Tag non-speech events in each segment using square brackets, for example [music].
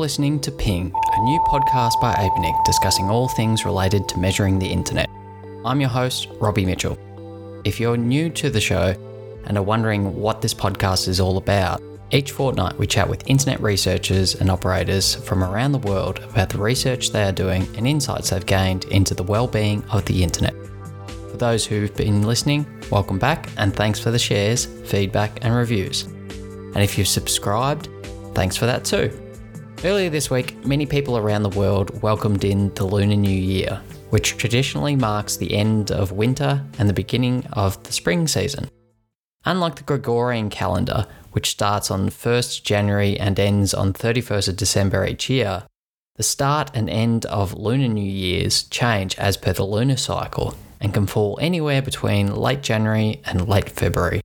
listening to Ping, a new podcast by APNIC discussing all things related to measuring the internet. I'm your host, Robbie Mitchell. If you're new to the show and are wondering what this podcast is all about, each fortnight we chat with internet researchers and operators from around the world about the research they are doing and insights they've gained into the well-being of the internet. For those who've been listening, welcome back and thanks for the shares, feedback and reviews. And if you've subscribed, thanks for that too. Earlier this week, many people around the world welcomed in the Lunar New Year, which traditionally marks the end of winter and the beginning of the spring season. Unlike the Gregorian calendar, which starts on 1st January and ends on 31st of December each year, the start and end of Lunar New Year's change as per the lunar cycle and can fall anywhere between late January and late February.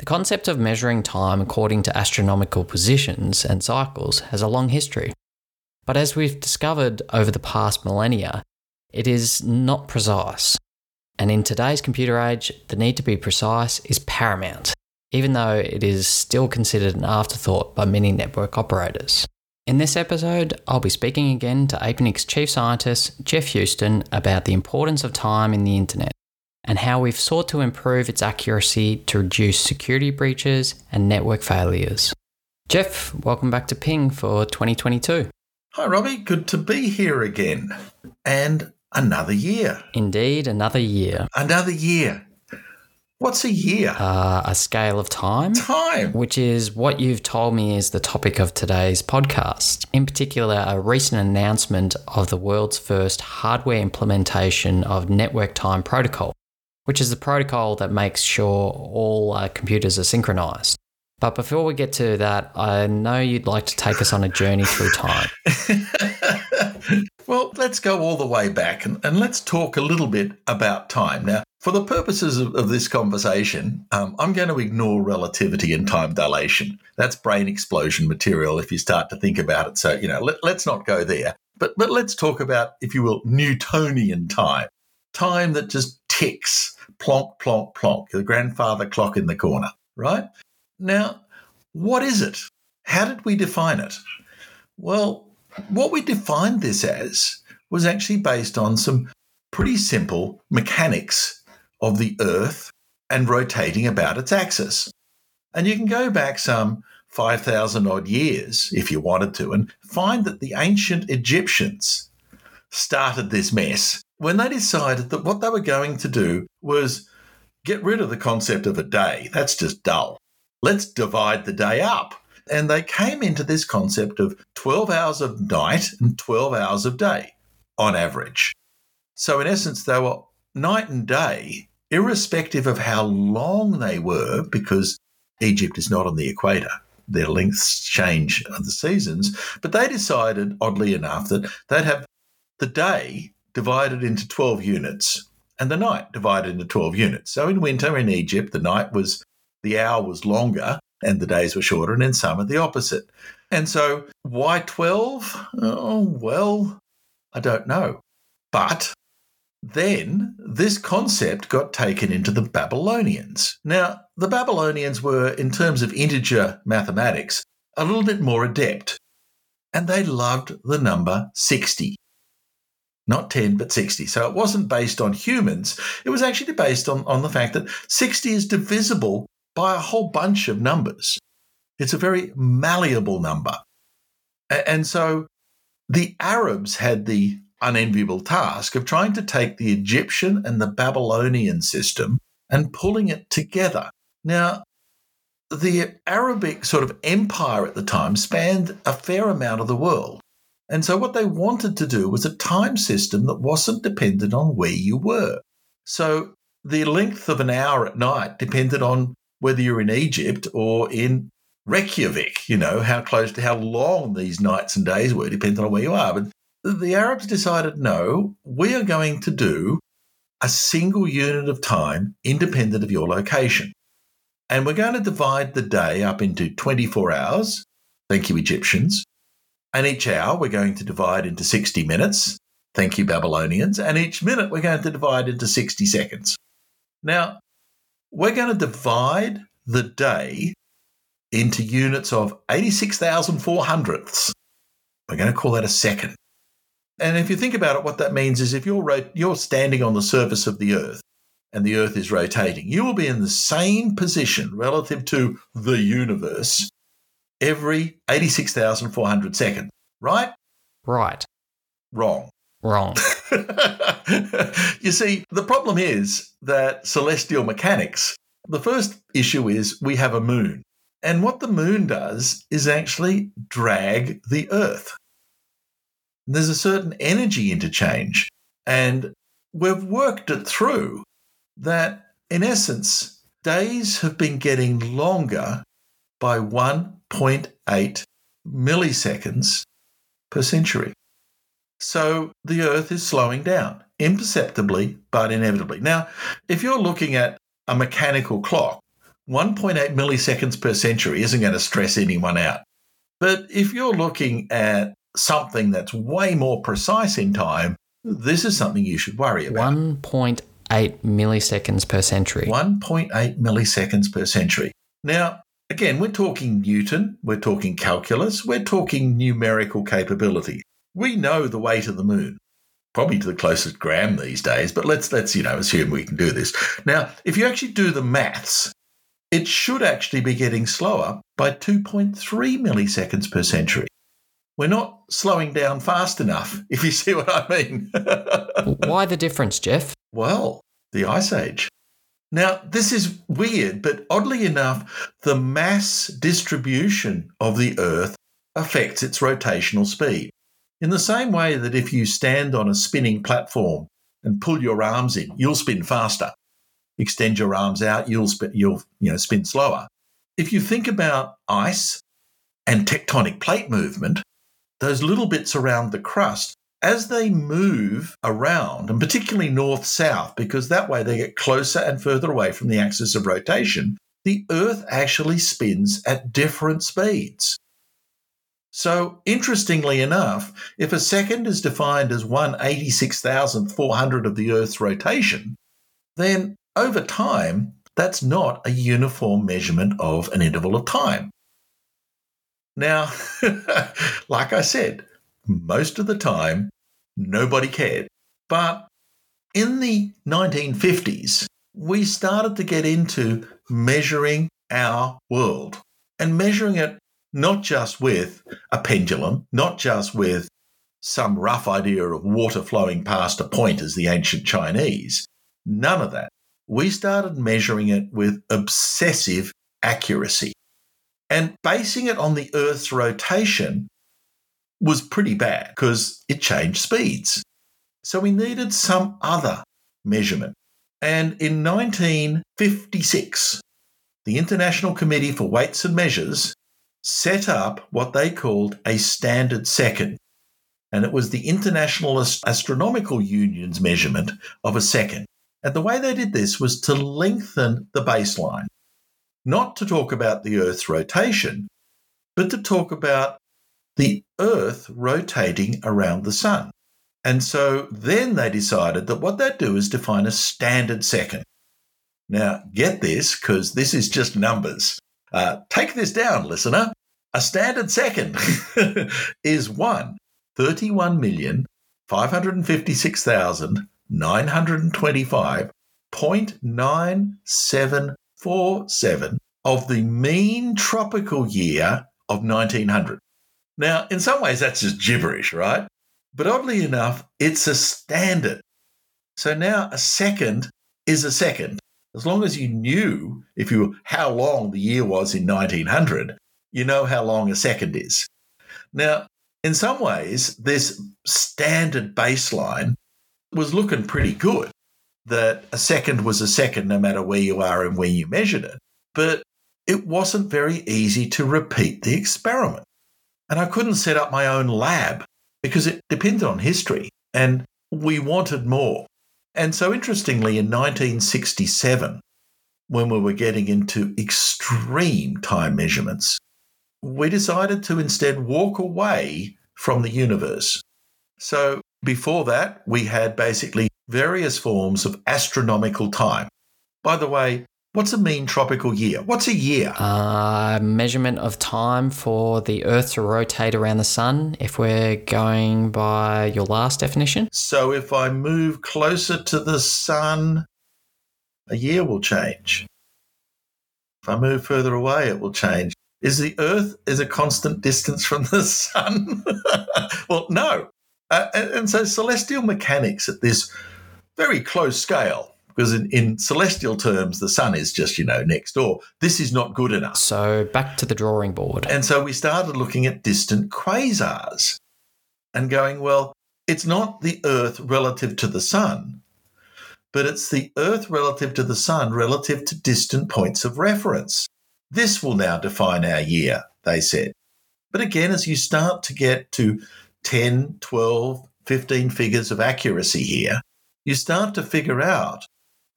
The concept of measuring time according to astronomical positions and cycles has a long history. But as we've discovered over the past millennia, it is not precise. And in today's computer age, the need to be precise is paramount, even though it is still considered an afterthought by many network operators. In this episode, I'll be speaking again to APNIC's chief scientist, Geoff Huston, about the importance of time in the internet and how we've sought to improve its accuracy to reduce security breaches and network failures. Geoff, welcome back to Ping for 2022. Hi, Robbie. Good to be here again. And another year. Indeed, another year. Another year. What's a year? Uh, a scale of time. Time. Which is what you've told me is the topic of today's podcast. In particular, a recent announcement of the world's first hardware implementation of network time protocol which is the protocol that makes sure all uh, computers are synchronized. But before we get to that, I know you'd like to take us on a journey through time. [laughs] well, let's go all the way back and, and, let's talk a little bit about time. Now, for the purposes of, of this conversation, um, I'm going to ignore relativity and time dilation. That's brain explosion material if you start to think about it. So, you know, let, let's not go there. But, but let's talk about, if you will, Newtonian time. Time that just ticks plonk, plonk, plonk, the grandfather clock in the corner, right? Now, what is it? How did we define it? Well, what we defined this as was actually based on some pretty simple mechanics of the Earth and rotating about its axis. And you can go back some 5,000 odd years if you wanted to and find that the ancient Egyptians started this mess when they decided that what they were going to do was get rid of the concept of a day. That's just dull. Let's divide the day up. And they came into this concept of 12 hours of night and 12 hours of day on average. So, in essence, they were night and day, irrespective of how long they were, because Egypt is not on the equator. Their lengths change of the seasons. But they decided, oddly enough, that they'd have the day divided into 12 units and the night divided into 12 units. So in winter in Egypt, the night was, the hour was longer and the days were shorter, and in summer, the opposite. And so why 12? Oh, well, I don't know. But then this concept got taken into the Babylonians. Now, the Babylonians were, in terms of integer mathematics, a little bit more adept, and they loved the number 60 not 10, but 60. So it wasn't based on humans. It was actually based on, on the fact that 60 is divisible by a whole bunch of numbers. It's a very malleable number. And so the Arabs had the unenviable task of trying to take the Egyptian and the Babylonian system and pulling it together. Now, the Arabic sort of empire at the time spanned a fair amount of the world. And so what they wanted to do was a time system that wasn't dependent on where you were. So the length of an hour at night depended on whether you're in Egypt or in Reykjavik, you know, how close to how long these nights and days were, depending on where you are. But the Arabs decided no, we are going to do a single unit of time independent of your location. And we're going to divide the day up into 24 hours. Thank you, Egyptians. And each hour we're going to divide into 60 minutes. Thank you, Babylonians. And each minute we're going to divide into 60 seconds. Now, we're going to divide the day into units of 86,000 four hundredths. We're going to call that a second. And if you think about it, what that means is if you're, ro- you're standing on the surface of the Earth and the Earth is rotating, you will be in the same position relative to the universe every 86,400 seconds, right? Right. Wrong. Wrong. [laughs] you see, the problem is that celestial mechanics, the first issue is we have a moon. And what the moon does is actually drag the Earth. There's a certain energy interchange. And we've worked it through that, in essence, days have been getting longer by 1.8 milliseconds per century. So the Earth is slowing down imperceptibly, but inevitably. Now, if you're looking at a mechanical clock, 1.8 milliseconds per century isn't going to stress anyone out. But if you're looking at something that's way more precise in time, this is something you should worry about. 1.8 milliseconds per century. 1.8 milliseconds per century. Now, again, we're talking Newton, we're talking calculus, we're talking numerical capability. We know the way to the moon, probably to the closest gram these days, but let's let's you know assume we can do this. Now, if you actually do the maths, it should actually be getting slower by 2.3 milliseconds per century. We're not slowing down fast enough, if you see what I mean. [laughs] Why the difference, Geoff? Well, the Ice Age. Now, this is weird, but oddly enough, the mass distribution of the Earth affects its rotational speed. In the same way that if you stand on a spinning platform and pull your arms in, you'll spin faster. Extend your arms out, you'll spin, you'll you know spin slower. If you think about ice and tectonic plate movement, those little bits around the crust, as they move around, and particularly north south, because that way they get closer and further away from the axis of rotation, the Earth actually spins at different speeds. So, interestingly enough, if a second is defined as 186,400 of the Earth's rotation, then over time, that's not a uniform measurement of an interval of time. Now, [laughs] like I said, most of the time, nobody cared. But in the 1950s, we started to get into measuring our world and measuring it not just with a pendulum, not just with some rough idea of water flowing past a point as the ancient Chinese. None of that. We started measuring it with obsessive accuracy. And basing it on the Earth's rotation was pretty bad because it changed speeds. So we needed some other measurement. And in 1956, the International Committee for Weights and Measures set up what they called a standard second. And it was the International Astronomical Union's measurement of a second. And the way they did this was to lengthen the baseline, not to talk about the Earth's rotation, but to talk about the Earth rotating around the Sun. And so then they decided that what they'd do is define a standard second. Now, get this, because this is just numbers. Uh, take this down, listener. A standard second [laughs] is one 31,556,925.9747 of the mean tropical year of 1900. Now, in some ways, that's just gibberish, right? But oddly enough, it's a standard. So now a second is a second. As long as you knew if you how long the year was in 1900, you know how long a second is. Now, in some ways, this standard baseline was looking pretty good. That a second was a second no matter where you are and where you measured it. But it wasn't very easy to repeat the experiment. And I couldn't set up my own lab because it depended on history and we wanted more. And so, interestingly, in 1967, when we were getting into extreme time measurements, we decided to instead walk away from the universe. So, before that, we had basically various forms of astronomical time. By the way, What's a mean tropical year? What's a year? Uh, measurement of time for the Earth to rotate around the sun, if we're going by your last definition. So if I move closer to the sun, a year will change. If I move further away, it will change. Is the Earth is a constant distance from the sun? [laughs] well, no. Uh, and, and so celestial mechanics at this very close scale because in, in, celestial terms, the sun is just, you know, next door. This is not good enough. So back to the drawing board. And so we started looking at distant quasars and going, well, it's not the Earth relative to the sun, but it's the Earth relative to the sun relative to distant points of reference. This will now define our year, they said. But again, as you start to get to 10, 12, 15 figures of accuracy here, you start to figure out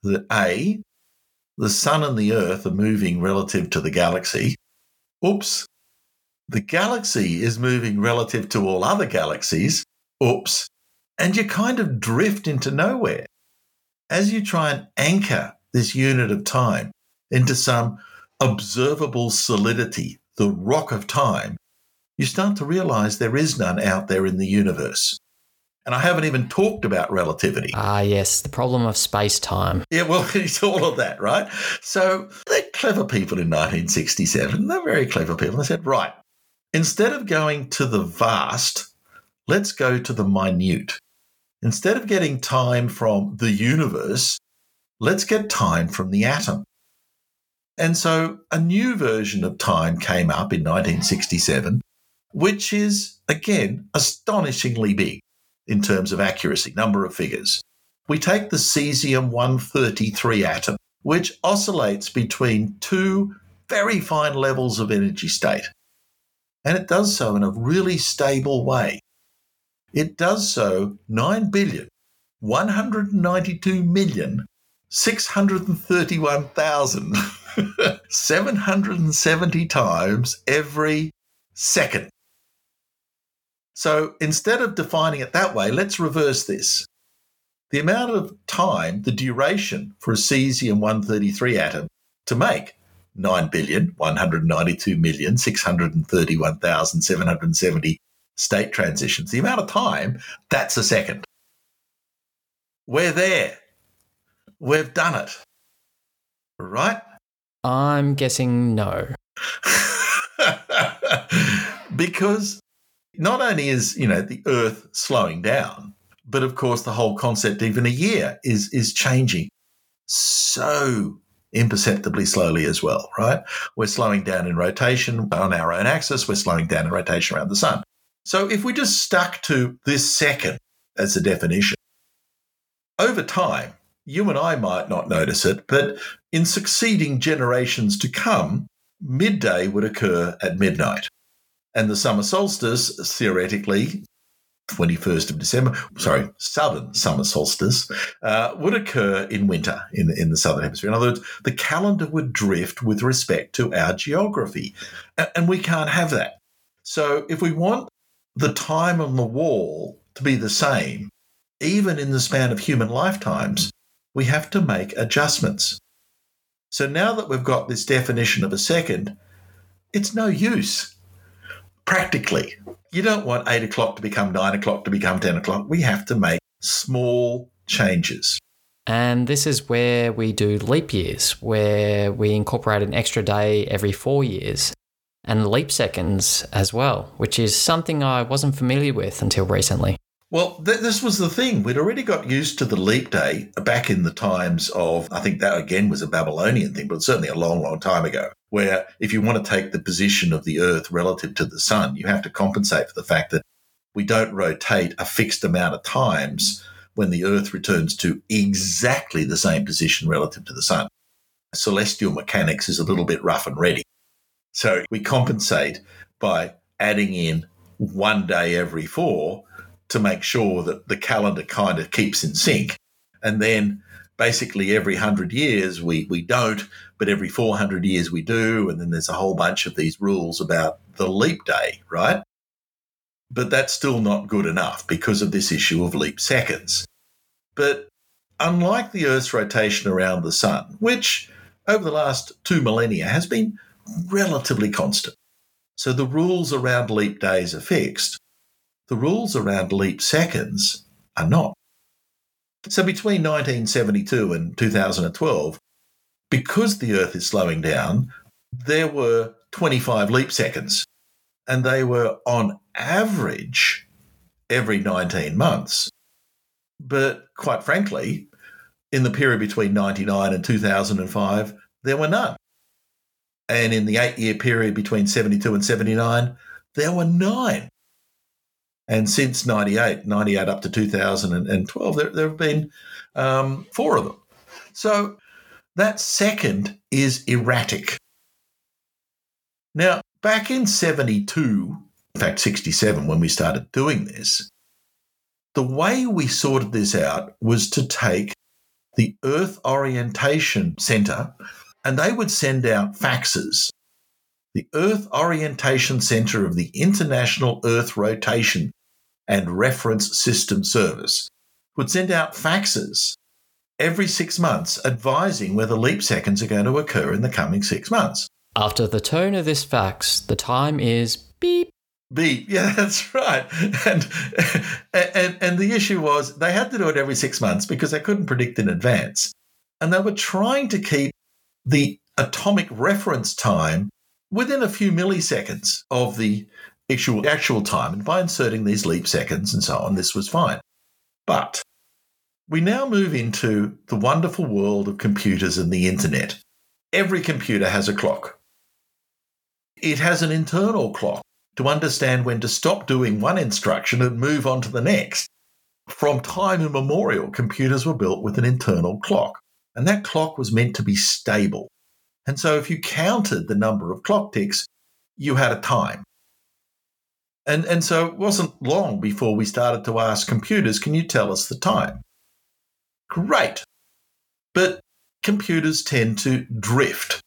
that A, the sun and the earth are moving relative to the galaxy. Oops. The galaxy is moving relative to all other galaxies. Oops. And you kind of drift into nowhere. As you try and anchor this unit of time into some observable solidity, the rock of time, you start to realize there is none out there in the universe. And I haven't even talked about relativity. Ah, yes, the problem of space time. Yeah, well, [laughs] it's all of that, right? So they're clever people in 1967. They're very clever people. They said, right, instead of going to the vast, let's go to the minute. Instead of getting time from the universe, let's get time from the atom. And so a new version of time came up in 1967, which is, again, astonishingly big in terms of accuracy, number of figures. We take the cesium 133 atom, which oscillates between two very fine levels of energy state. And it does so in a really stable way. It does so 9 billion, 192 million, 631,770 [laughs] times every second. So instead of defining it that way, let's reverse this. The amount of time, the duration for a cesium 133 atom to make 9 billion, 192 million, 631,770 state transitions, the amount of time, that's a second. We're there. We've done it. Right? I'm guessing no. [laughs] because not only is, you know, the earth slowing down, but of course the whole concept even a year is is changing so imperceptibly slowly as well, right? We're slowing down in rotation on our own axis, we're slowing down in rotation around the sun. So if we just stuck to this second as a definition, over time, you and I might not notice it, but in succeeding generations to come, midday would occur at midnight. And the summer solstice, theoretically, 21st of December, sorry, southern summer solstice, uh, would occur in winter in, in the southern hemisphere. In other words, the calendar would drift with respect to our geography. And, and we can't have that. So if we want the time on the wall to be the same, even in the span of human lifetimes, we have to make adjustments. So now that we've got this definition of a second, it's no use practically. You don't want eight o'clock to become nine o'clock to become 10 o'clock. We have to make small changes. And this is where we do leap years, where we incorporate an extra day every four years, and leap seconds as well, which is something I wasn't familiar with until recently. Well, th- this was the thing. We'd already got used to the leap day back in the times of, I think that again was a Babylonian thing, but certainly a long, long time ago, where if you want to take the position of the Earth relative to the sun, you have to compensate for the fact that we don't rotate a fixed amount of times when the Earth returns to exactly the same position relative to the sun. Celestial mechanics is a little bit rough and ready. So we compensate by adding in one day every four to make sure that the calendar kind of keeps in sync. And then basically every 100 years we, we don't, but every 400 years we do. And then there's a whole bunch of these rules about the leap day, right? But that's still not good enough because of this issue of leap seconds. But unlike the Earth's rotation around the sun, which over the last two millennia has been relatively constant. So the rules around leap days are fixed. The rules around leap seconds are not. So between 1972 and 2012, because the Earth is slowing down, there were 25 leap seconds, and they were on average every 19 months. But quite frankly, in the period between 99 and 2005, there were none. And in the eight year period between 72 and 79, there were nine. And since 98, 98 up to 2012, there, there have been um, four of them. So that second is erratic. Now, back in 72, in fact, 67, when we started doing this, the way we sorted this out was to take the Earth Orientation Center and they would send out faxes. The Earth Orientation Center of the International Earth Rotation and Reference System Service would send out faxes every six months advising whether leap seconds are going to occur in the coming six months. After the tone of this fax, the time is beep. Beep. [laughs] Yeah, that's right. And, and and the issue was they had to do it every six months because they couldn't predict in advance. And they were trying to keep the atomic reference time within a few milliseconds of the actual actual time. And by inserting these leap seconds and so on, this was fine. But we now move into the wonderful world of computers and the internet. Every computer has a clock it has an internal clock to understand when to stop doing one instruction and move on to the next. From time immemorial, computers were built with an internal clock, and that clock was meant to be stable. And so if you counted the number of clock ticks, you had a time. And, and so it wasn't long before we started to ask computers, can you tell us the time? Great. But computers tend to drift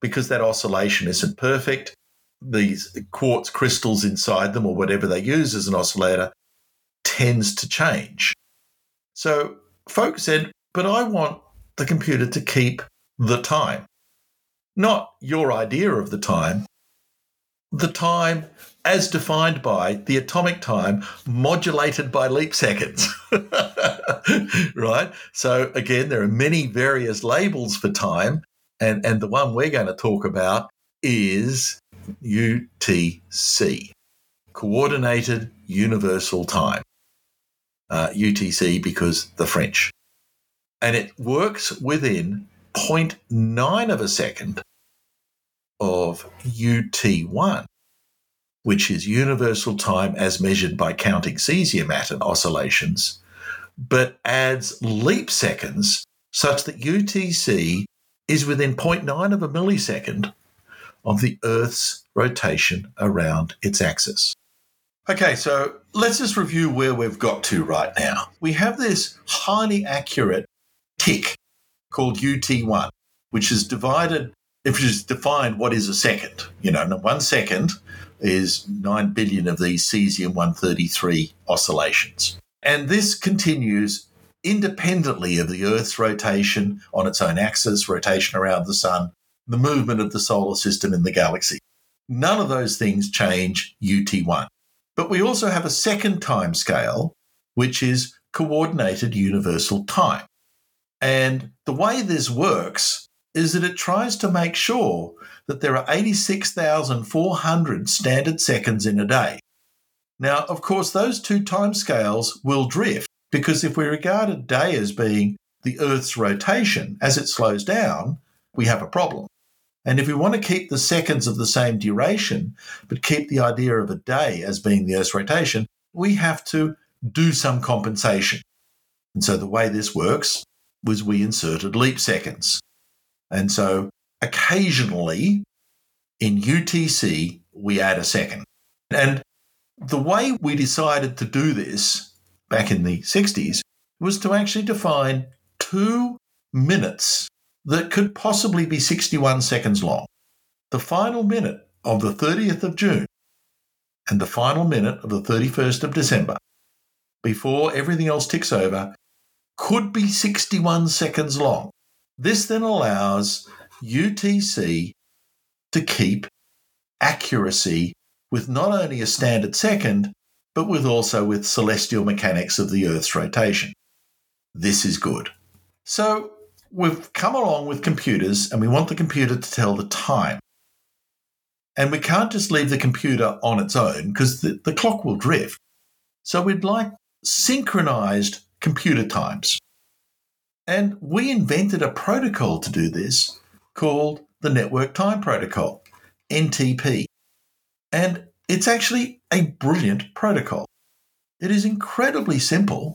because that oscillation isn't perfect, these quartz crystals inside them or whatever they use as an oscillator tends to change. So folks said, but I want the computer to keep the time, not your idea of the time, the time as defined by the atomic time modulated by leap seconds. [laughs] right? So, again, there are many various labels for time, and, and the one we're going to talk about is UTC, Coordinated Universal Time. Uh, UTC because the French. And it works within 0.9 of a second of UT1, which is universal time as measured by counting cesium atom oscillations, but adds leap seconds such that UTC is within 0.9 of a millisecond of the Earth's rotation around its axis. Okay, so let's just review where we've got to right now. We have this highly accurate tick called UT1, which is divided, if it is defined what is a second. You know, one second is 9 billion of these cesium 133 oscillations. And this continues independently of the Earth's rotation on its own axis, rotation around the sun, the movement of the solar system in the galaxy. None of those things change UT1. But we also have a second time scale, which is coordinated universal time. And the way this works is that it tries to make sure that there are 86,400 standard seconds in a day. Now, of course, those two time scales will drift because if we regard a day as being the Earth's rotation, as it slows down, we have a problem. And if we want to keep the seconds of the same duration, but keep the idea of a day as being the Earth's rotation, we have to do some compensation. And so the way this works was we inserted leap seconds. And so occasionally in UTC, we add a second. And the way we decided to do this back in the 60s was to actually define two minutes that could possibly be 61 seconds long. The final minute of the 30th of June and the final minute of the 31st of December, before everything else ticks over, could be 61 seconds long. This then allows UTC to keep accuracy with not only a standard second, but with also with celestial mechanics of the Earth's rotation. This is good. So we've come along with computers and we want the computer to tell the time. And we can't just leave the computer on its own because the, the clock will drift. So we'd like synchronized computer times. And we invented a protocol to do this called the Network Time Protocol, NTP. And it's actually a brilliant protocol. It is incredibly simple,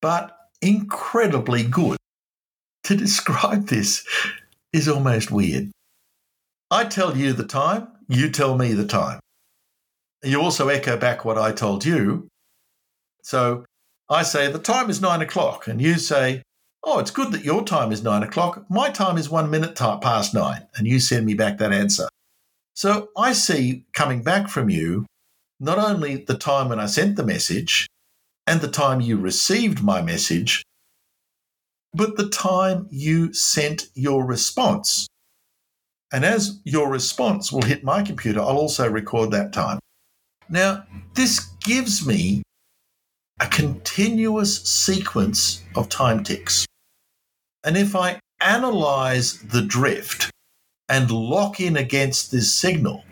but incredibly good. [laughs] To describe this is almost weird. I tell you the time, you tell me the time. You also echo back what I told you. So I say the time is nine o'clock, and you say, Oh, it's good that your time is nine o'clock. My time is one minute past nine. And you send me back that answer. So I see coming back from you not only the time when I sent the message and the time you received my message, but the time you sent your response. And as your response will hit my computer, I'll also record that time. Now, this gives me a continuous sequence of time ticks. And if I analyze the drift and lock in against this signal,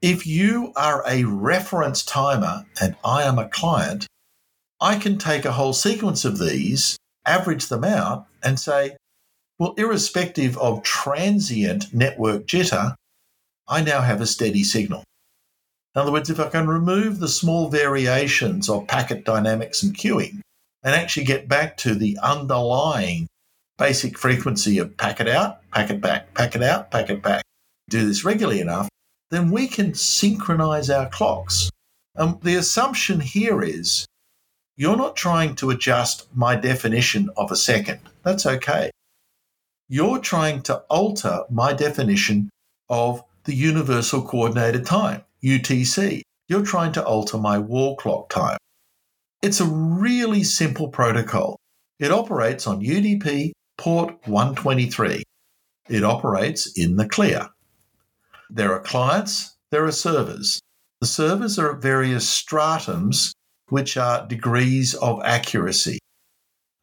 if you are a reference timer and I am a client, I can take a whole sequence of these, average them out, and say, well, irrespective of transient network jitter, I now have a steady signal. In other words, if I can remove the small variations of packet dynamics and queuing and actually get back to the underlying basic frequency of packet out, packet back, packet out, packet back, do this regularly enough, then we can synchronize our clocks. And the assumption here is you're not trying to adjust my definition of a second. That's okay. You're trying to alter my definition of the Universal Coordinated Time. UTC. You're trying to alter my wall clock time. It's a really simple protocol. It operates on UDP port 123. It operates in the clear. There are clients, there are servers. The servers are at various stratums, which are degrees of accuracy.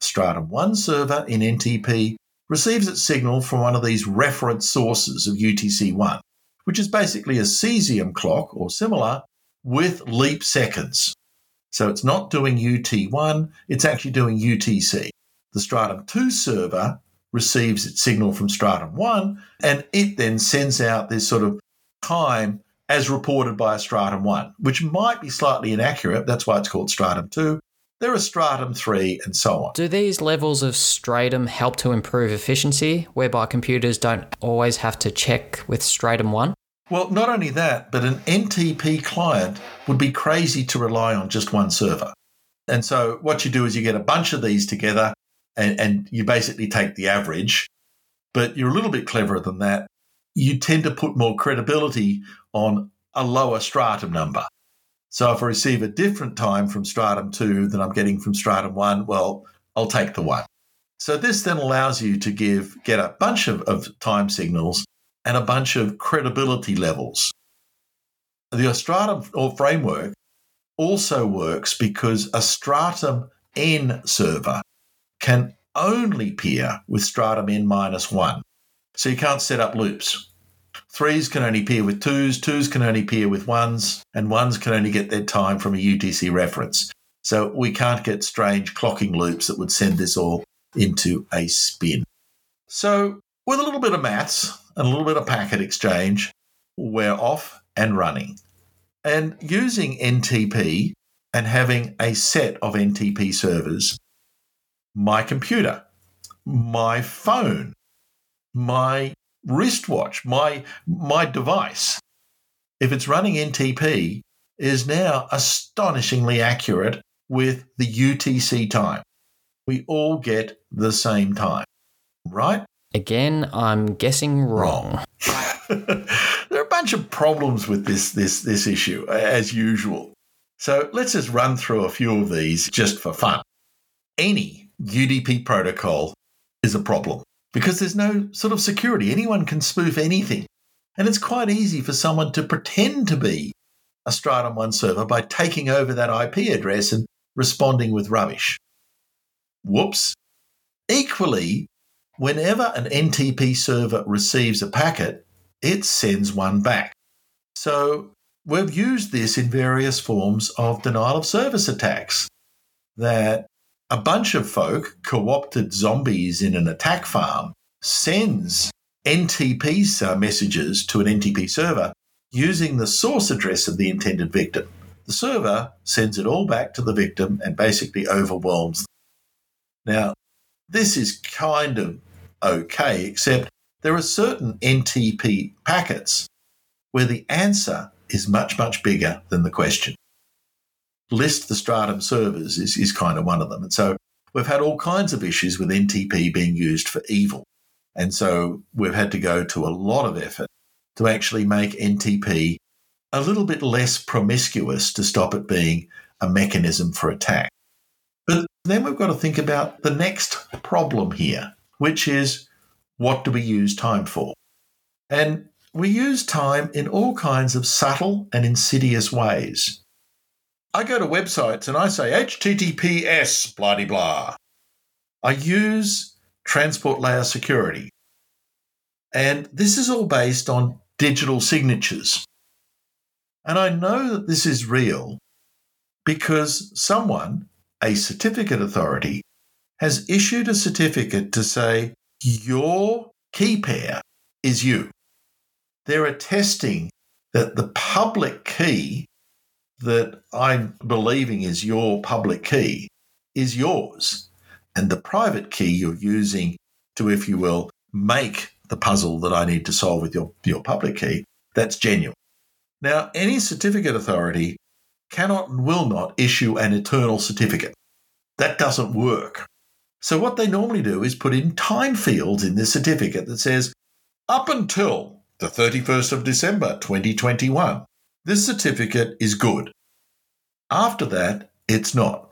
Stratum 1 server in NTP receives its signal from one of these reference sources of UTC1 which is basically a cesium clock or similar with leap seconds. So it's not doing UT1, it's actually doing UTC. The Stratum 2 server receives its signal from Stratum 1 and it then sends out this sort of time as reported by a Stratum 1, which might be slightly inaccurate. That's why it's called Stratum 2. There are Stratum 3 and so on. Do these levels of Stratum help to improve efficiency, whereby computers don't always have to check with Stratum 1? Well, not only that, but an NTP client would be crazy to rely on just one server. And so what you do is you get a bunch of these together and, and you basically take the average, but you're a little bit cleverer than that. You tend to put more credibility on a lower stratum number. So if I receive a different time from stratum 2 than I'm getting from stratum 1, well, I'll take the 1. So this then allows you to give get a bunch of, of time signals and a bunch of credibility levels. The stratum or framework also works because a stratum n server can only peer with stratum n minus one. So you can't set up loops. Threes can only peer with twos, twos can only peer with ones, and ones can only get their time from a UTC reference. So we can't get strange clocking loops that would send this all into a spin. So with a little bit of maths, and a little bit of packet exchange, we're off and running. And using NTP and having a set of NTP servers, my computer, my phone, my wristwatch, my, my device, if it's running NTP, is now astonishingly accurate with the UTC time. We all get the same time, right? Again, I'm guessing wrong. [laughs] there are a bunch of problems with this this this issue as usual. So let's just run through a few of these just for fun. Any UDP protocol is a problem. because there's no sort of security. Anyone can spoof anything. And it's quite easy for someone to pretend to be a Stratum 1 server by taking over that IP address and responding with rubbish. Whoops. Equally, whenever an NTP server receives a packet, it sends one back. So we've used this in various forms of denial of service attacks that a bunch of folk, co opted zombies in an attack farm, sends NTP messages to an NTP server using the source address of the intended victim. The server sends it all back to the victim and basically overwhelms them. Now, this is kind of okay, except there are certain NTP packets where the answer is much, much bigger than the question. List the Stratum servers is, is kind of one of them. And so we've had all kinds of issues with NTP being used for evil. And so we've had to go to a lot of effort to actually make NTP a little bit less promiscuous to stop it being a mechanism for attack. But then we've got to think about the next problem here, which is what do we use time for? And we use time in all kinds of subtle and insidious ways. I go to websites and I say HTTPS, blah, blah. I use transport layer security. And this is all based on digital signatures. And I know that this is real because someone, a certificate authority, has issued a certificate to say your key pair is you. They're attesting that the public key that I'm believing is your public key is yours. And the private key you're using to, if you will, make the puzzle that I need to solve with your, your public key, that's genuine. Now, any certificate authority cannot and will not issue an eternal certificate. That doesn't work. So, what they normally do is put in time fields in this certificate that says, up until the 31st of December 2021, this certificate is good. After that, it's not.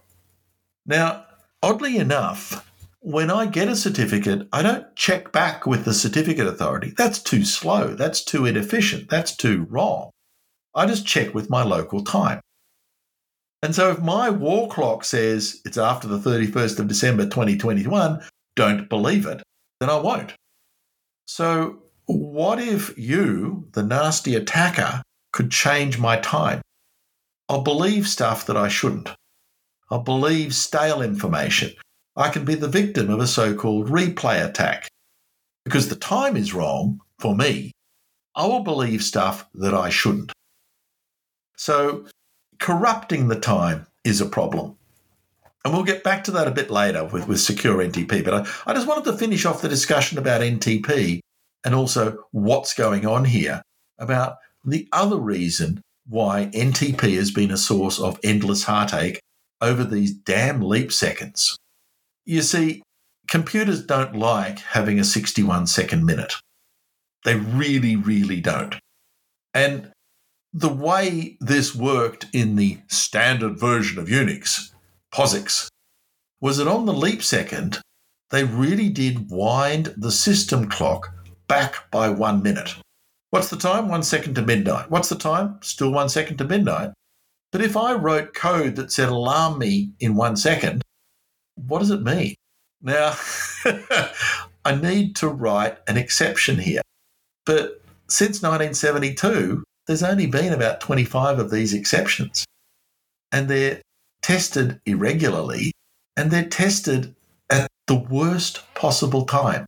Now, oddly enough, when I get a certificate, I don't check back with the certificate authority. That's too slow. That's too inefficient. That's too wrong. I just check with my local time. And so if my war clock says it's after the 31st of December 2021, don't believe it, then I won't. So, what if you, the nasty attacker, could change my time? I'll believe stuff that I shouldn't. I'll believe stale information. I can be the victim of a so called replay attack. Because the time is wrong for me, I will believe stuff that I shouldn't. So, corrupting the time is a problem. And we'll get back to that a bit later with, with secure NTP. But I, I just wanted to finish off the discussion about NTP and also what's going on here about the other reason why NTP has been a source of endless heartache over these damn leap seconds. You see, computers don't like having a 61 second minute. They really, really don't. And the way this worked in the standard version of Unix, POSIX, was that on the leap second, they really did wind the system clock back by one minute. What's the time? One second to midnight. What's the time? Still one second to midnight. But if I wrote code that said alarm me in one second, what does it mean? Now, [laughs] I need to write an exception here. But since 1972, there's only been about 25 of these exceptions. And they're tested irregularly and they're tested at the worst possible time.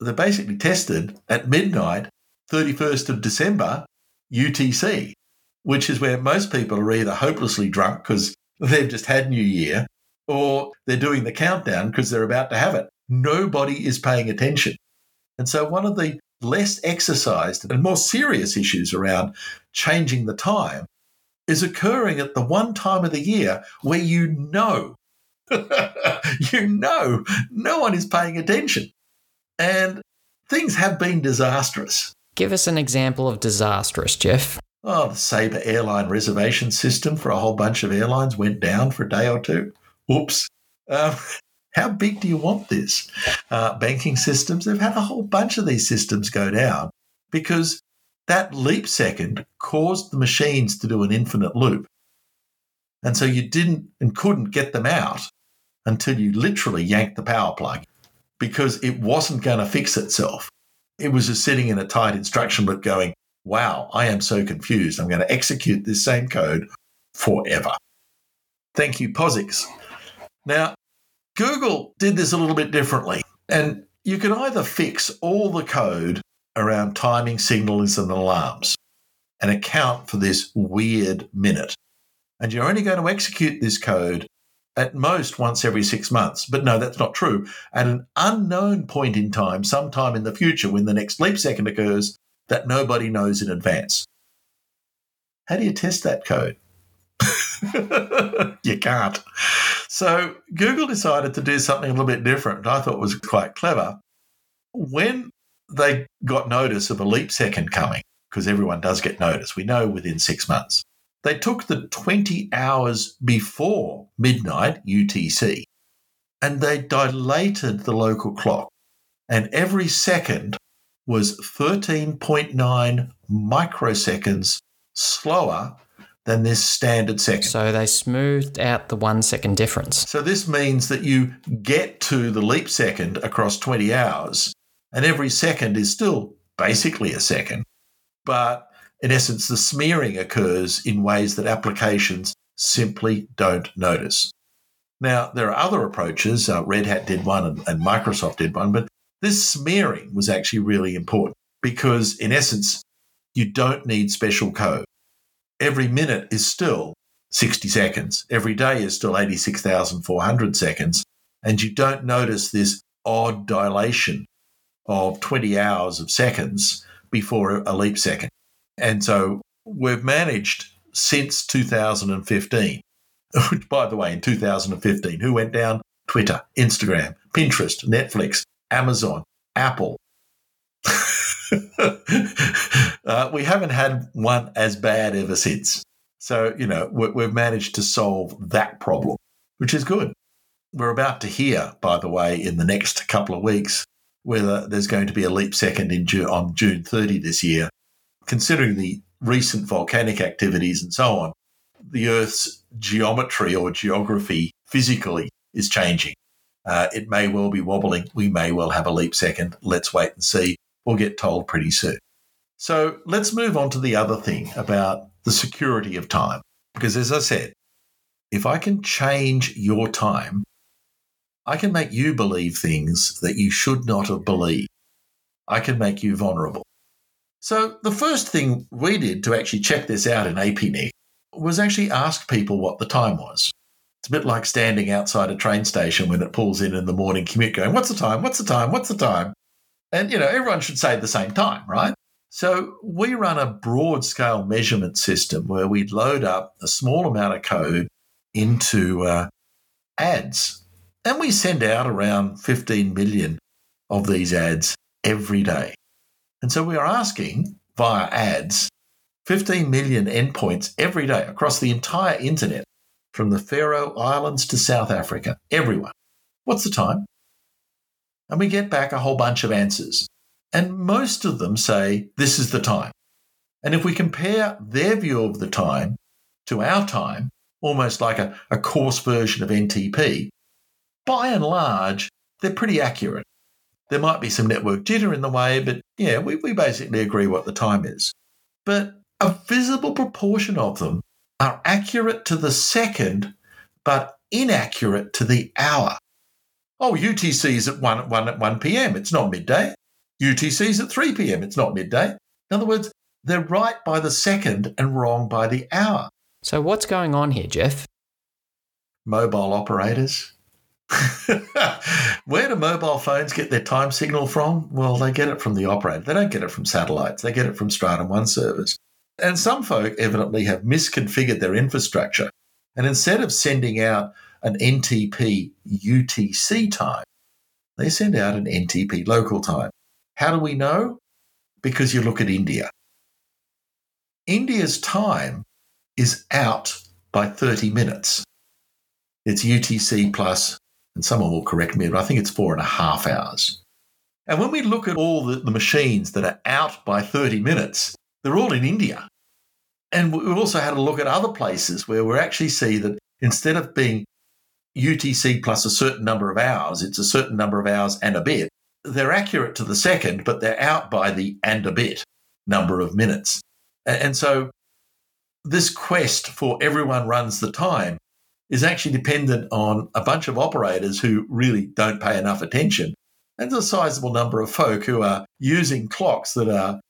They're basically tested at midnight, 31st of December, UTC, which is where most people are either hopelessly drunk because they've just had New Year or they're doing the countdown because they're about to have it. Nobody is paying attention. And so, one of the less exercised and more serious issues around changing the time is occurring at the one time of the year where you know, [laughs] you know, no one is paying attention. And things have been disastrous. Give us an example of disastrous, Geoff. Oh, the Sabre airline reservation system for a whole bunch of airlines went down for a day or two. Oops. Um, How big do you want this? Uh, banking systems, they've had a whole bunch of these systems go down because that leap second caused the machines to do an infinite loop. And so you didn't and couldn't get them out until you literally yanked the power plug because it wasn't going to fix itself. It was just sitting in a tight instruction loop going, wow, I am so confused. I'm going to execute this same code forever. Thank you, POSIX. Now, Google did this a little bit differently. And you can either fix all the code around timing signals and alarms and account for this weird minute. And you're only going to execute this code at most once every six months. But no, that's not true. At an unknown point in time, sometime in the future, when the next leap second occurs, that nobody knows in advance. How do you test that code? [laughs] you can't. So Google decided to do something a little bit different. I thought was quite clever. When they got notice of a leap second coming, because everyone does get notice, we know within six months, they took the 20 hours before midnight UTC and they dilated the local clock. And every second was 13.9 microseconds slower than this standard second. So they smoothed out the one second difference. So this means that you get to the leap second across 20 hours, and every second is still basically a second. But in essence, the smearing occurs in ways that applications simply don't notice. Now, there are other approaches. Uh, Red Hat did one and, and Microsoft did one, but this smearing was actually really important because, in essence, you don't need special code. Every minute is still 60 seconds. Every day is still 86,400 seconds. And you don't notice this odd dilation of 20 hours of seconds before a leap second. And so we've managed since 2015, which, [laughs] by the way, in 2015, who went down? Twitter, Instagram, Pinterest, Netflix, Amazon, Apple. [laughs] [laughs] uh, we haven't had one as bad ever since. So, you know, we've managed to solve that problem, which is good. We're about to hear, by the way, in the next couple of weeks, whether there's going to be a leap second in June, on June 30 this year. Considering the recent volcanic activities and so on, the Earth's geometry or geography physically is changing. Uh, it may well be wobbling. We may well have a leap second. Let's wait and see. We'll get told pretty soon. So let's move on to the other thing about the security of time. Because as I said, if I can change your time, I can make you believe things that you should not have believed. I can make you vulnerable. So the first thing we did to actually check this out in APNIC was actually ask people what the time was. It's a bit like standing outside a train station when it pulls in in the morning commute going, What's the time? What's the time? What's the time? And, you know, everyone should say at the same time, right? So we run a broad scale measurement system where we load up a small amount of code into uh, ads. And we send out around 15 million of these ads every day. And so we are asking via ads 15 million endpoints every day across the entire internet from the Faroe Islands to South Africa, everyone. What's the time? And we get back a whole bunch of answers. And most of them say, this is the time. And if we compare their view of the time to our time, almost like a, a coarse version of NTP, by and large, they're pretty accurate. There might be some network jitter in the way, but yeah, we, we basically agree what the time is. But a visible proportion of them are accurate to the second, but inaccurate to the hour. Oh, UTC is at 1, 1 at 1 p.m. It's not midday. UTC is at 3 p.m. It's not midday. In other words, they're right by the second and wrong by the hour. So, what's going on here, Geoff? Mobile operators. [laughs] Where do mobile phones get their time signal from? Well, they get it from the operator. They don't get it from satellites, they get it from Stratum 1 servers. And some folk evidently have misconfigured their infrastructure. And instead of sending out an NTP UTC time, they send out an NTP local time. How do we know? Because you look at India. India's time is out by 30 minutes. It's UTC plus and someone will correct me, but I think it's four and a half hours. And when we look at all the, the machines that are out by 30 minutes, they're all in India. And we've also had a look at other places where we actually see that instead of being UTC plus a certain number of hours, it's a certain number of hours and a bit. They're accurate to the second, but they're out by the and a bit number of minutes. And so this quest for everyone runs the time is actually dependent on a bunch of operators who really don't pay enough attention and a sizable number of folk who are using clocks that are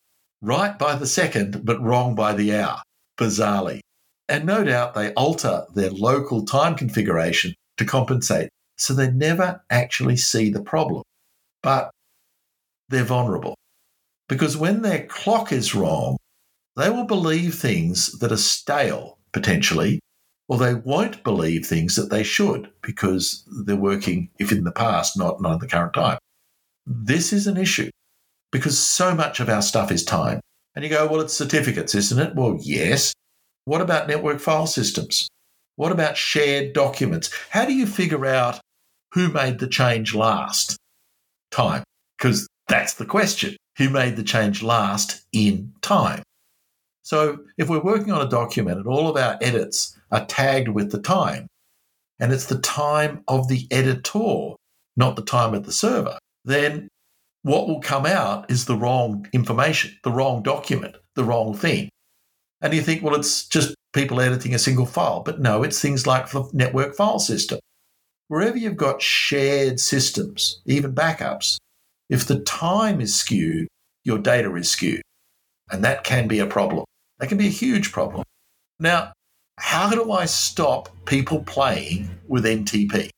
right by the second but wrong by the hour, bizarrely. And no doubt they alter their local time configuration to compensate. So they never actually see the problem. But they're vulnerable because when their clock is wrong, they will believe things that are stale potentially, or they won't believe things that they should because they're working, if in the past, not, not in the current time. This is an issue because so much of our stuff is time. And you go, well, it's certificates, isn't it? Well, yes. What about network file systems? What about shared documents? How do you figure out who made the change last? Time. Because that's the question. Who made the change last in time? So if we're working on a document and all of our edits are tagged with the time, and it's the time of the editor, not the time of the server, then what will come out is the wrong information, the wrong document, the wrong thing. And you think, well, it's just people editing a single file. But no, it's things like the network file system. Wherever you've got shared systems, even backups, if the time is skewed, your data is skewed. And that can be a problem. That can be a huge problem. Now, how do I stop people playing with NTP?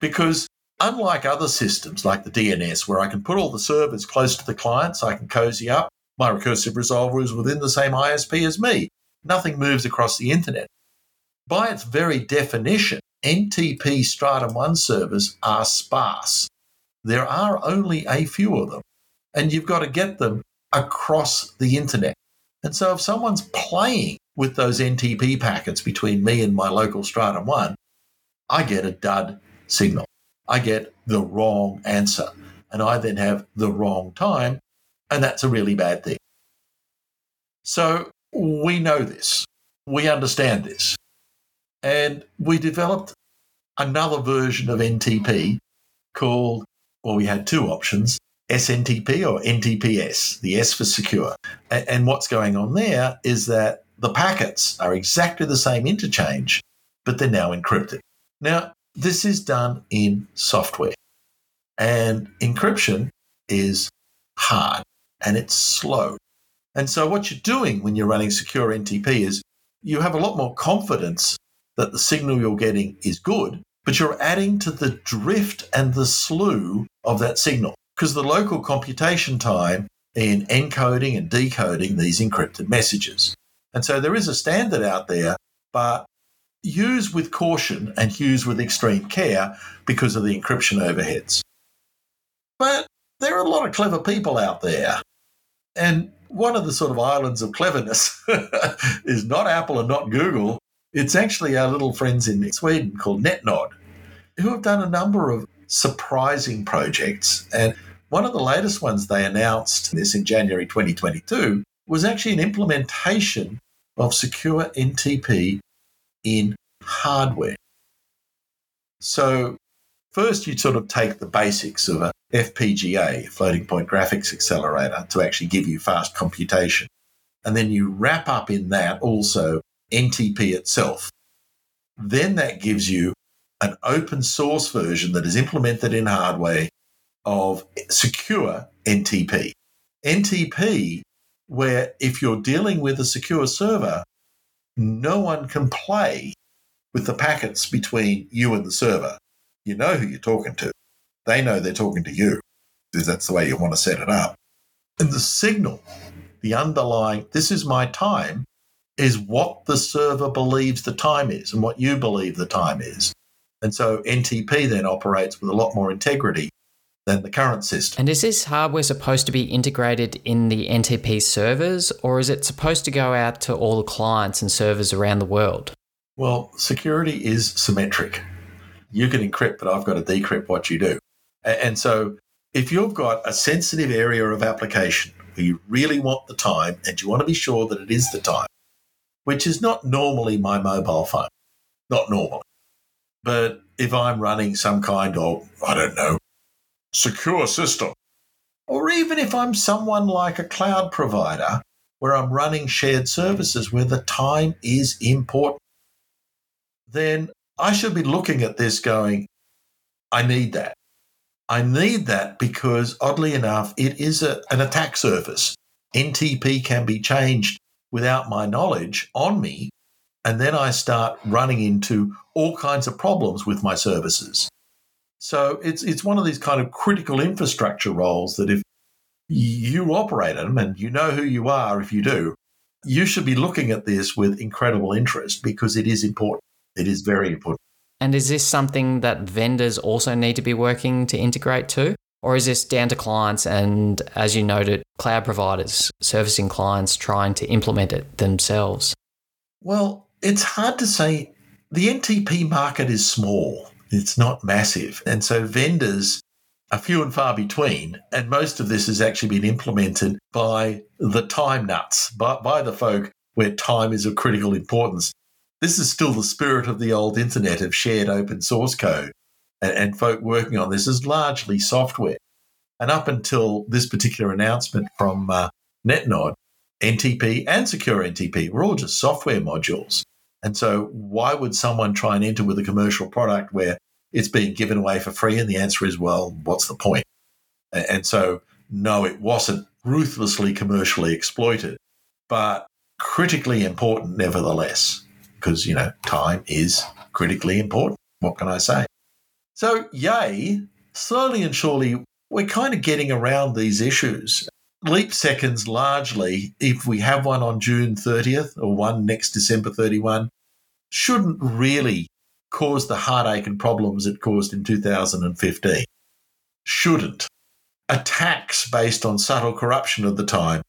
Because unlike other systems like the DNS, where I can put all the servers close to the client so I can cozy up, my recursive resolver is within the same ISP as me. Nothing moves across the internet. By its very definition, NTP Stratum 1 servers are sparse. There are only a few of them, and you've got to get them across the internet. And so if someone's playing with those NTP packets between me and my local Stratum 1, I get a dud signal. I get the wrong answer. And I then have the wrong time. And that's a really bad thing. So we know this. We understand this. And we developed another version of NTP called, well, we had two options SNTP or NTPS, the S for secure. And what's going on there is that the packets are exactly the same interchange, but they're now encrypted. Now, this is done in software, and encryption is hard and it's slow. And so, what you're doing when you're running secure NTP is you have a lot more confidence that the signal you're getting is good, but you're adding to the drift and the slew of that signal because the local computation time in encoding and decoding these encrypted messages. And so there is a standard out there, but use with caution and use with extreme care because of the encryption overheads. But there are a lot of clever people out there. And one of the sort of islands of cleverness [laughs] is not Apple and not Google. It's actually our little friends in Sweden called NetNod, who have done a number of surprising projects. And one of the latest ones they announced this in January 2022 was actually an implementation of secure NTP in hardware. So, first you sort of take the basics of a FPGA, floating point graphics accelerator, to actually give you fast computation. And then you wrap up in that also NTP itself. Then that gives you an open source version that is implemented in hardware of secure NTP. NTP, where if you're dealing with a secure server, no one can play with the packets between you and the server. You know who you're talking to. They know they're talking to you because that's the way you want to set it up. And the signal, the underlying, this is my time, is what the server believes the time is and what you believe the time is. And so NTP then operates with a lot more integrity than the current system. And is this hardware supposed to be integrated in the NTP servers or is it supposed to go out to all the clients and servers around the world? Well, security is symmetric. You can encrypt, but I've got to decrypt what you do. And so if you've got a sensitive area of application where you really want the time and you want to be sure that it is the time, which is not normally my mobile phone, not normally. But if I'm running some kind of, I don't know, secure system, or even if I'm someone like a cloud provider where I'm running shared services where the time is important, then I should be looking at this going, I need that. I need that because, oddly enough, it is a, an attack surface. NTP can be changed without my knowledge on me. And then I start running into all kinds of problems with my services. So it's, it's one of these kind of critical infrastructure roles that if you operate them and you know who you are if you do, you should be looking at this with incredible interest because it is important. It is very important. And is this something that vendors also need to be working to integrate to? Or is this down to clients and, as you noted, cloud providers servicing clients trying to implement it themselves? Well, it's hard to say. The NTP market is small, it's not massive. And so vendors are few and far between. And most of this has actually been implemented by the time nuts, by, by the folk where time is of critical importance this is still the spirit of the old internet of shared open source code. And, and folk working on this is largely software. And up until this particular announcement from uh, NetNod, NTP and Secure NTP were all just software modules. And so, why would someone try and enter with a commercial product where it's being given away for free? And the answer is, well, what's the point? And so, no, it wasn't ruthlessly commercially exploited, but critically important nevertheless because, you know, time is critically important. What can I say? So, yay, slowly and surely, we're kind of getting around these issues. Leap seconds largely, if we have one on June 30th or one next December 31, shouldn't really cause the heartache and problems it caused in 2015. Shouldn't. Attacks based on subtle corruption of the time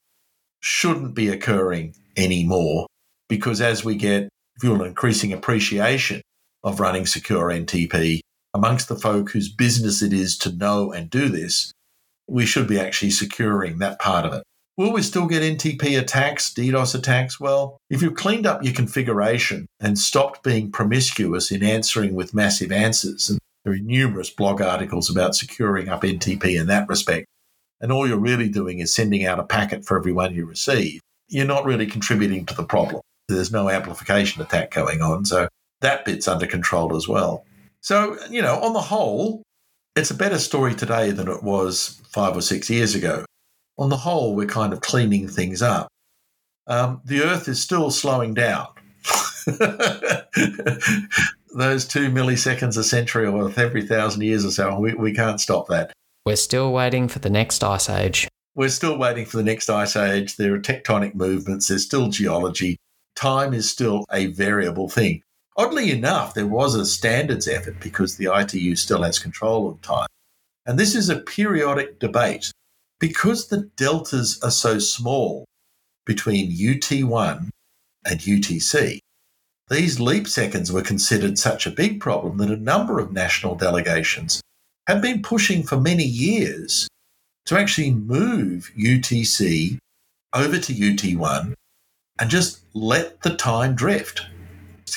shouldn't be occurring anymore because as we get feel an increasing appreciation of running secure NTP amongst the folk whose business it is to know and do this, we should be actually securing that part of it. Will we still get NTP attacks, DDoS attacks? Well, if you've cleaned up your configuration and stopped being promiscuous in answering with massive answers, and there are numerous blog articles about securing up NTP in that respect, and all you're really doing is sending out a packet for every one you receive, you're not really contributing to the problem. There's no amplification attack going on. So that bit's under control as well. So, you know, on the whole, it's a better story today than it was five or six years ago. On the whole, we're kind of cleaning things up. Um, the Earth is still slowing down. [laughs] Those two milliseconds a century or every thousand years or so, we, we can't stop that. We're still waiting for the next ice age. We're still waiting for the next ice age. There are tectonic movements, there's still geology time is still a variable thing. Oddly enough, there was a standards effort because the ITU still has control of time. And this is a periodic debate. Because the deltas are so small between UT1 and UTC, these leap seconds were considered such a big problem that a number of national delegations have been pushing for many years to actually move UTC over to UT1 and just let the time drift.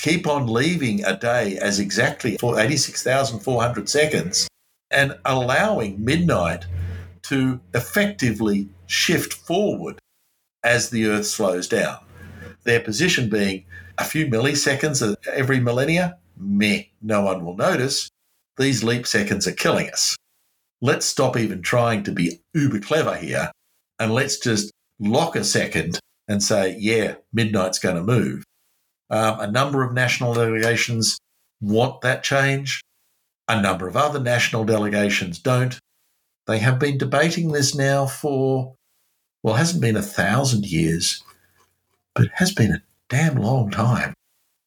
Keep on leaving a day as exactly for 86,400 seconds and allowing midnight to effectively shift forward as the Earth slows down. Their position being a few milliseconds every millennia, meh, no one will notice. These leap seconds are killing us. Let's stop even trying to be uber clever here and let's just lock a second and say, yeah, midnight's going to move. Um, a number of national delegations want that change. A number of other national delegations don't. They have been debating this now for, well, it hasn't been a thousand years, but it has been a damn long time.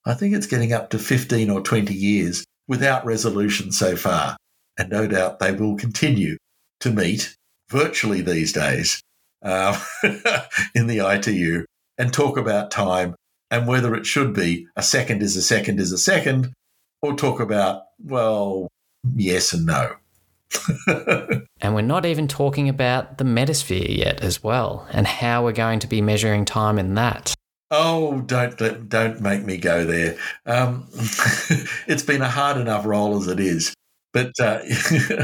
I think it's getting up to 15 or 20 years without resolution so far. And no doubt they will continue to meet virtually these days uh, [laughs] in the ITU and talk about time and whether it should be a second is a second is a second or talk about, well, yes and no. [laughs] and we're not even talking about the metasphere yet as well and how we're going to be measuring time in that. Oh, don't don't make me go there. Um, [laughs] it's been a hard enough role as it is. But uh,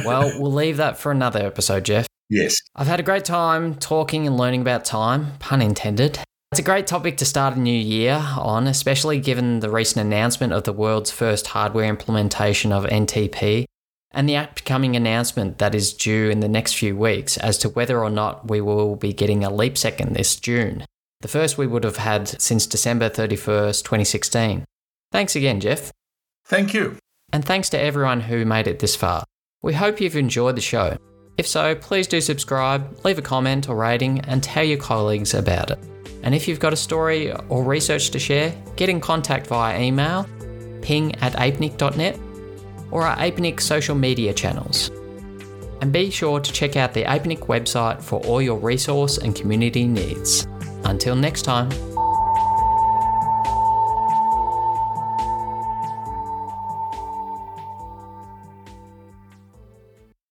well, we'll leave that for another episode, Geoff. Yes. I've had a great time talking and learning about time, pun intended. It's a great topic to start a new year on, especially given the recent announcement of the world's first hardware implementation of NTP and the upcoming announcement that is due in the next few weeks as to whether or not we will be getting a leap second this June. The first we would have had since December 31st, 2016. Thanks again, Geoff. Thank you. And thanks to everyone who made it this far. We hope you've enjoyed the show. If so, please do subscribe, leave a comment or rating, and tell your colleagues about it. And if you've got a story or research to share, get in contact via email, ping at apnic.net, or our APNIC social media channels. And be sure to check out the APNIC website for all your resource and community needs. Until next time.